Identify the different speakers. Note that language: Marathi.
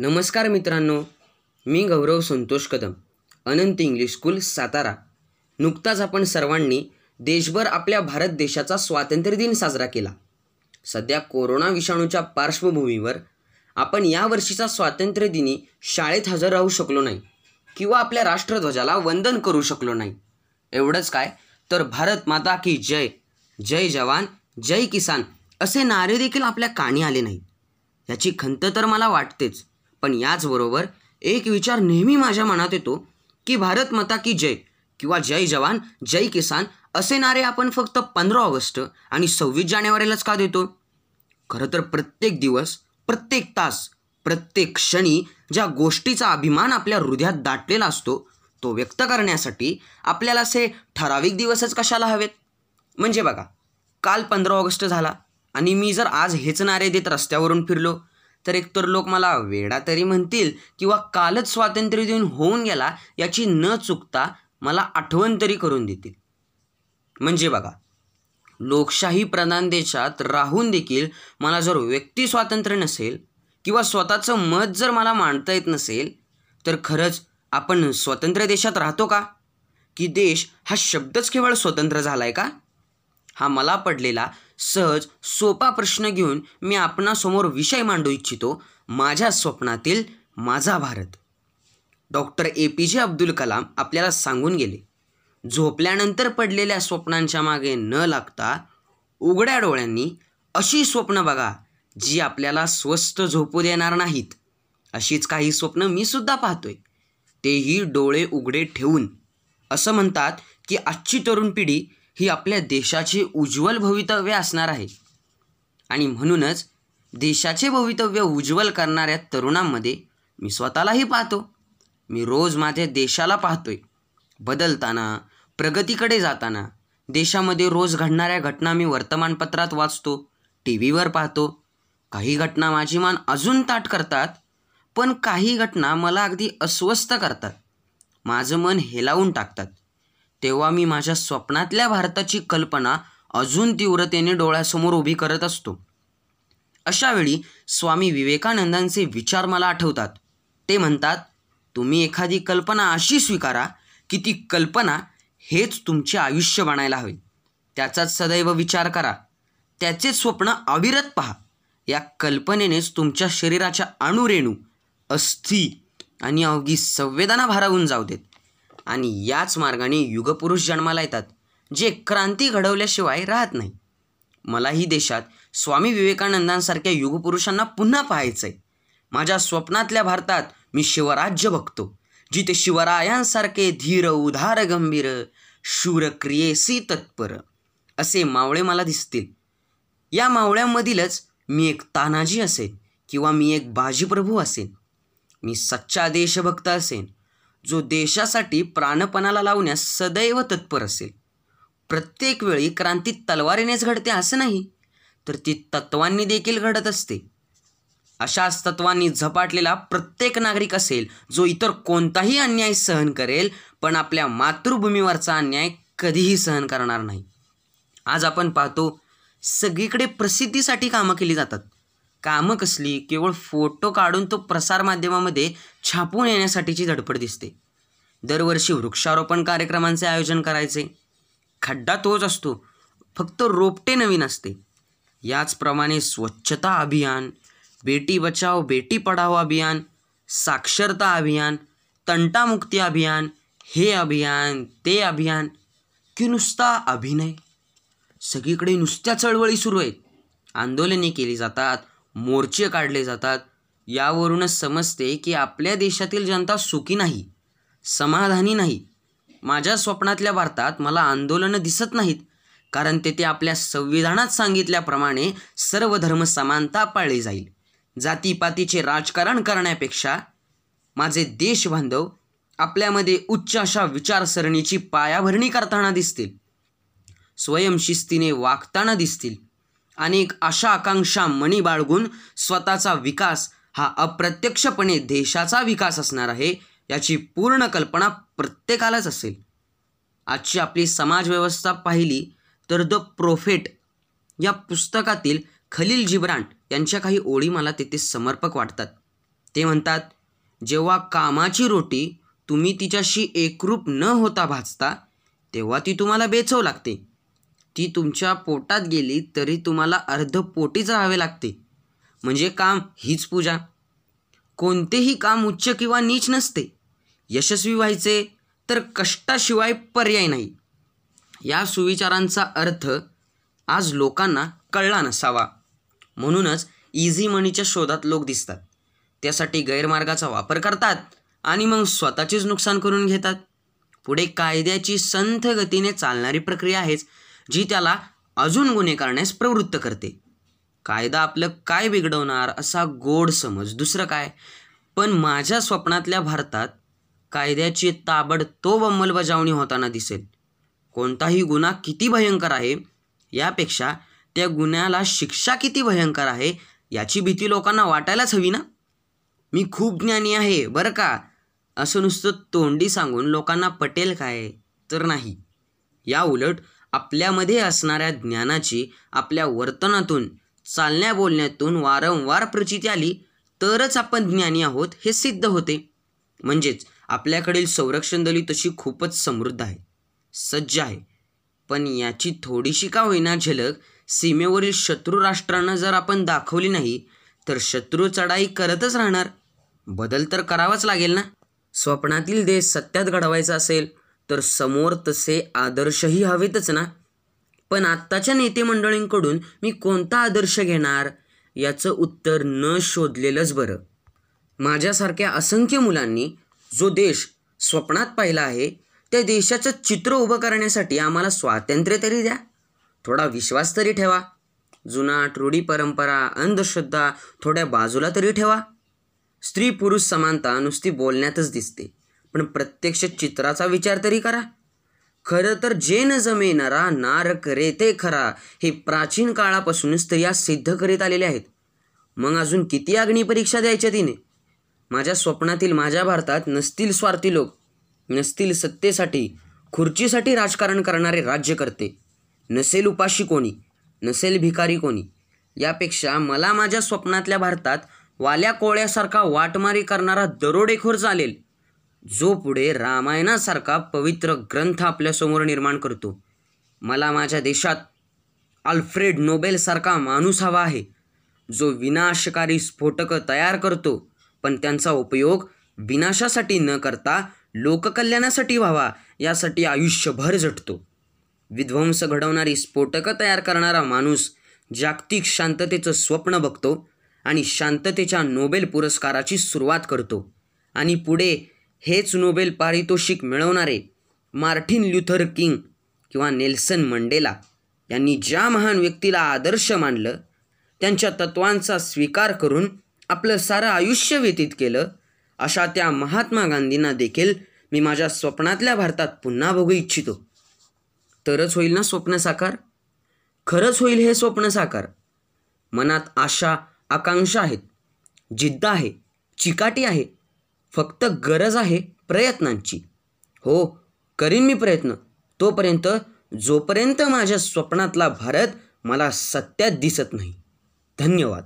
Speaker 1: नमस्कार मित्रांनो मी गौरव संतोष कदम अनंत इंग्लिश स्कूल सातारा. नुकताच आपण सर्वांनी देशभर आपल्या भारत देशाचा स्वातंत्र्य दिन साजरा केला. सध्या कोरोना विषाणूच्या पार्श्वभूमीवर आपण या वर्षीचा स्वातंत्र्य दिनी शाळेत हजर राहू शकलो नाही किंवा आपल्या राष्ट्रध्वजाला वंदन करू शकलो नाही. एवढंच काय? तर भारत माता की जय जय जवान जय किसान असे नारे देखील आपल्या काणी आले नाही याची खंत तर मला वाटतेच. पण याचबरोबर एक विचार नेहमी माझ्या मनात येतो की भारत माता की जय किंवा जय जवान जय किसान असे नारे आपण फक्त पंधरा ऑगस्ट आणि सव्वीस जानेवारीलाच का देतो? खरं तर प्रत्येक दिवस प्रत्येक तास प्रत्येक क्षणी ज्या गोष्टीचा अभिमान आपल्या हृदयात दाटलेला असतो तो व्यक्त करण्यासाठी आपल्याला असे ठराविक दिवसच कशाला हवेत? म्हणजे बघा काल पंधरा ऑगस्ट झाला आणि मी जर आज हेच नारे देत रस्त्यावरून फिरलो तर एकतर लोक मला वेडा तरी म्हणतील किंवा कालच स्वातंत्र्य देऊन होऊन गेला याची न चुकता मला आठवण तरी करून देतील. म्हणजे बघा लोकशाही प्रधान देशात राहून देखील मला जर व्यक्ती स्वातंत्र्य नसेल किंवा स्वतःचं मत जर मला मांडता येत नसेल तर खरंच आपण स्वतंत्र देशात राहतो का? की देश हा शब्दच केवळ स्वतंत्र झाला आहे का? हा मला पडलेला सहज सोपा प्रश्न घेऊन मी आपणासमोर विषय मांडू इच्छितो. माझ्या स्वप्नातील माझा भारत. डॉक्टर ए पी जे अब्दुल कलाम आपल्याला सांगून गेले. झोपल्यानंतर पडलेल्या स्वप्नांच्या मागे न लागता उघड्या डोळ्यांनी अशी स्वप्न बघा जी आपल्याला स्वस्त झोपू देणार नाहीत. अशीच काही स्वप्न मी सुद्धा पाहतोय. तेही डोळे उघडे ठेवून. असं म्हणतात की आजची तरुण पिढी ही आपल्या देशाचे उज्ज्वल भवितव्य असणार आहे. आणि म्हणूनच देशाचे भवितव्य उज्ज्वल करणाऱ्या तरुणांमध्ये मी स्वतःलाही पाहतो. मी रोज माझ्या देशाला पाहतोय. बदलताना प्रगतीकडे जाताना देशामध्ये रोज घडणाऱ्या घटना मी वर्तमानपत्रात वाचतो टी व्हीवर पाहतो. काही घटना माझी मान अजून ताट करतात पण काही घटना मला अगदी अस्वस्थ करतात. माझं मन हेलावून टाकतात. तेव्हा मी माझ्या स्वप्नातल्या भारताची कल्पना अजून तीव्रतेने डोळ्यासमोर उभी करत असतो. अशावेळी स्वामी विवेकानंदांचे विचार मला आठवतात. ते म्हणतात तुम्ही एखादी कल्पना अशी स्वीकारा की ती कल्पना हेच तुमचे आयुष्य बनायला हवे. त्याचाच सदैव विचार करा. त्याचे स्वप्न अविरत पहा. या कल्पनेनेच तुमच्या शरीराच्या अणुरेणू अस्थि आणि अवघी संवेदना भारावून जाऊ देत. आणि याच मार्गाने युगपुरुष जन्माला येतात जे क्रांती घडवल्याशिवाय राहत नाही. मलाही देशात स्वामी विवेकानंदांसारख्या युगपुरुषांना पुन्हा पाहायचं आहे माझ्या स्वप्नातल्या भारतात मी शिवराज्य बघतो जिथे शिवरायांसारखे धीर उधार गंभीर शूर क्रियेसी तत्पर असे मावळे मला दिसतील. या मावळ्यांमधीलच मी एक तानाजी असेन किंवा मी एक बाजीप्रभू असेन. मी सच्चा देशभक्त असेन. जो देशासाठी प्राणपणाला लावण्यास सदैव तत्पर असेल. प्रत्येक वेळी क्रांती तलवारीनेच घडते असं नाही तर ती तत्वांनी देखील घडत असते. अशाच तत्वांनी झपाटलेला प्रत्येक नागरिक असेल जो इतर कोणताही अन्याय सहन करेल पण आपल्या मातृभूमीवरचा अन्याय कधीही सहन करणार नाही. आज आपण पाहतो सगळीकडे प्रसिद्धीसाठी कामं केली जातात. कामं कसली केवळ फोटो काढून तो प्रसारमाध्यमामध्ये छापून येण्यासाठीची धडपड दिसते. दरवर्षी वृक्षारोपण कार्यक्रमांचे आयोजन करायचे. खड्डा तोच असतो फक्त रोपटे नवीन असते. याचप्रमाणे स्वच्छता अभियान बेटी बचाव बेटी पढाओ अभियान साक्षरता अभियान तंटामुक्ती अभियान हे अभियान ते अभियान की नुसता अभिनय. सगळीकडे नुसत्या चळवळी सुरू आहेत. आंदोलने केली जातात मोर्चे काढले जातात यावरूनच समजते की आपल्या देशातील जनता सुखी नाही समाधानी नाही. माझ्या स्वप्नातल्या भारतात मला आंदोलनं दिसत नाहीत कारण तेथे आपल्या संविधानात सांगितल्याप्रमाणे सर्व धर्म समानता पाळली जाईल. जातीपातीचे राजकारण करण्यापेक्षा माझे देशबांधव आपल्यामध्ये उच्च अशा विचारसरणीची पायाभरणी करताना दिसतील स्वयंशिस्तीने वागताना दिसतील. अनेक अशा आकांक्षा मणी बाळगून स्वतःचा विकास हा अप्रत्यक्षपणे देशाचा विकास असणार आहे याची पूर्ण कल्पना प्रत्येकालाच असेल. आजची आपली समाजव्यवस्था पाहिली तर द प्रोफेट या पुस्तकातील खलील जिब्रान यांच्या काही ओळी मला तेथे समर्पक वाटतात. ते म्हणतात जेव्हा कामाची रोटी तुम्ही तिच्याशी एकरूप न होता भाजता तेव्हा ती तुम्हाला बेचव लागते. ती तुमच्या पोटात गेली तरी तुम्हाला अर्ध पोटीच राहावे लागते. म्हणजे काम हीच पूजा. कोणतेही काम उच्च किंवा नीच नसते. यशस्वी व्हायचे तर कष्टाशिवाय पर्याय नाही. या सुविचारांचा अर्थ आज लोकांना कळला नसावा. म्हणूनच इझी मनीच्या शोधात लोक दिसतात. त्यासाठी गैरमार्गाचा वापर करतात आणि मग स्वतःचेच नुकसान करून घेतात. पुढे कायद्याची संथ गतीने चालणारी प्रक्रिया आहेच. जी त्याला अजून गुन्हे करण्यास प्रवृत्त करते. कायदा आपलं काय बिघडवणार असा गोड समज दुसरं काय? पण माझ्या स्वप्नातल्या भारतात कायद्याची ताबडतोब अंमलबजावणी होताना दिसेल. कोणताही गुन्हा किती भयंकर आहे यापेक्षा त्या गुन्ह्याला शिक्षा किती भयंकर आहे याची भीती लोकांना वाटायलाच हवी ना? मी खूप ज्ञानी आहे बरं का? असं नुसतं तोंडी सांगून लोकांना पटेल काय? तर नाही. या उलट आपल्यामध्ये असणाऱ्या ज्ञानाची आपल्या वर्तनातून चालण्या बोलण्यातून वारंवार प्रचिती आली तरच आपण ज्ञानी आहोत हे सिद्ध होते. म्हणजेच आपल्याकडील संरक्षण दली तशी खूपच समृद्ध आहे सज्ज आहे. पण याची थोडीशी का होईना झलक सीमेवरील शत्रू राष्ट्रांना जर आपण दाखवली नाही तर शत्रू चढाई करतच राहणार. बदल तर करावाच लागेल ना? स्वप्नातील देश सत्यात घडवायचा असेल तर समोर तसे आदर्शही हवेतच ना? पण आत्ताच्या नेते मंडळींकडून मी कोणता आदर्श घेणार? याचं उत्तर न शोधलेलंच बरं. माझ्यासारख्या असंख्य मुलांनी जो देश स्वप्नात पाहिला आहे त्या देशाचं चित्र उभं करण्यासाठी आम्हाला स्वातंत्र्य तरी द्या. थोडा विश्वास तरी ठेवा. जुनाट रूढी परंपरा अंधश्रद्धा थोड्या बाजूला तरी ठेवा. स्त्री पुरुष समानता नुसती बोलण्यातच दिसते. पण प्रत्यक्ष चित्राचा विचार तरी करा. खरं तर जे न नारक रेते नार करे ते खरा हे प्राचीन काळापासून स्त्रिया सिद्ध करीत आलेले आहेत. मग अजून किती अग्निपरीक्षा द्यायच्या तिने? माझ्या स्वप्नातील माझ्या भारतात नसतील स्वार्थी लोक नसतील सत्तेसाठी खुर्चीसाठी राजकारण करणारे राज्यकर्ते. नसेल उपाशी कोणी नसेल भिकारी कोणी. यापेक्षा मला माझ्या स्वप्नातल्या भारतात वाल्या कोळ्यासारखा वाटमारी करणारा दरोडेखोर चालेल. जो पुढे रामायणासारखा पवित्र ग्रंथ आपल्यासमोर निर्माण करतो. मला माझ्या देशात अल्फ्रेड नोबेलसारखा माणूस हवा आहे जो विनाशकारी स्फोटकं तयार करतो पण त्यांचा उपयोग विनाशासाठी न करता लोककल्याणासाठी व्हावा यासाठी आयुष्यभर झटतो. विध्वंस घडवणारी स्फोटकं तयार करणारा माणूस जागतिक शांततेचं स्वप्न बघतो आणि शांततेच्या नोबेल पुरस्काराची सुरुवात करतो. आणि पुढे हेच नोबेल पारितोषिक मिळवणारे मार्टिन ल्युथर किंग किंवा नेल्सन मंडेला यांनी ज्या महान व्यक्तीला आदर्श मानलं त्यांच्या तत्वांचा स्वीकार करून आपलं सारं आयुष्य व्यतीत केलं अशा त्या महात्मा गांधींना देखील मी माझ्या स्वप्नातल्या भारतात पुन्हा बघू इच्छितो. तरच होईल ना स्वप्न साकार? खरंच होईल हे स्वप्न साकार? मनात आशा आकांक्षा आहेत. जिद्द आहे चिकाटी आहे. फक्त गरज आहे प्रयत्नांची. हो करीन मी प्रयत्न. तोपर्यंत जोपर्यंत माझ्या स्वप्नातला भारत मला सत्यात दिसत नाही. धन्यवाद.